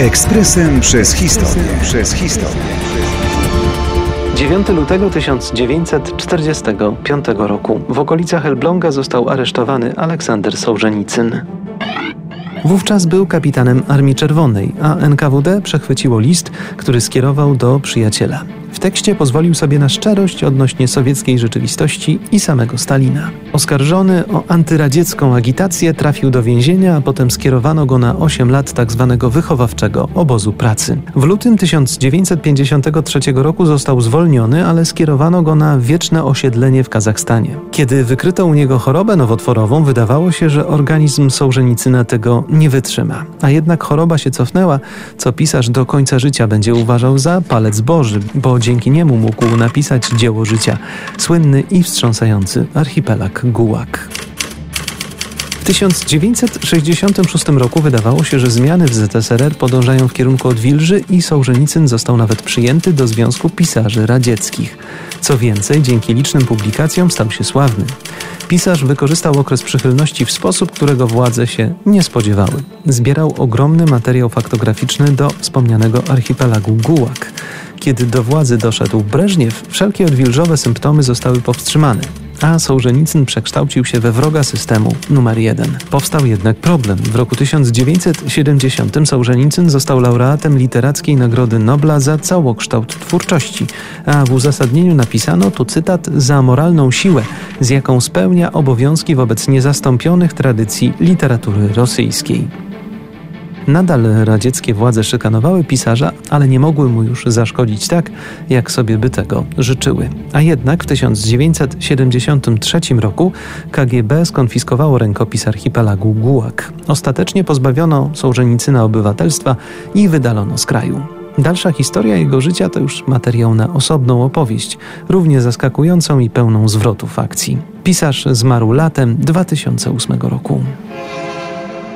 Ekspresem przez historię. Przez historię. 9 lutego 1945 roku w okolicach Elbląga został aresztowany Aleksander Sołżenicyn. Wówczas był kapitanem Armii Czerwonej, a NKWD przechwyciło list, który skierował do przyjaciela. W tekście pozwolił sobie na szczerość odnośnie sowieckiej rzeczywistości i samego Stalina. Oskarżony o antyradziecką agitację trafił do więzienia, a potem skierowano go na 8 lat tzw. Tak wychowawczego obozu pracy. W lutym 1953 roku został zwolniony, ale skierowano go na wieczne osiedlenie w Kazachstanie. Kiedy wykryto u niego chorobę nowotworową, wydawało się, że organizm Sołżenicyna tego nie wytrzyma. A jednak choroba się cofnęła, co pisarz do końca życia będzie uważał za palec Boży, bo dzięki niemu mógł napisać dzieło życia, słynny i wstrząsający archipelag Gułak. W 1966 roku wydawało się, że zmiany w ZSRR podążają w kierunku odwilży i Sołżenicyn został nawet przyjęty do Związku Pisarzy Radzieckich. Co więcej, dzięki licznym publikacjom stał się sławny. Pisarz wykorzystał okres przychylności w sposób, którego władze się nie spodziewały. Zbierał ogromny materiał faktograficzny do wspomnianego archipelagu Gułak. Kiedy do władzy doszedł Breżniew, wszelkie odwilżowe symptomy zostały powstrzymane a Sołżenicyn przekształcił się we wroga systemu numer jeden. Powstał jednak problem. W roku 1970 Sołżenicyn został laureatem Literackiej Nagrody Nobla za całokształt twórczości, a w uzasadnieniu napisano tu cytat za moralną siłę, z jaką spełnia obowiązki wobec niezastąpionych tradycji literatury rosyjskiej. Nadal radzieckie władze szykanowały pisarza, ale nie mogły mu już zaszkodzić tak, jak sobie by tego życzyły. A jednak w 1973 roku KGB skonfiskowało rękopis archipelagu Gułak. Ostatecznie pozbawiono Sołżenicyna obywatelstwa i wydalono z kraju. Dalsza historia jego życia to już materiał na osobną opowieść, równie zaskakującą i pełną zwrotów akcji. Pisarz zmarł latem 2008 roku.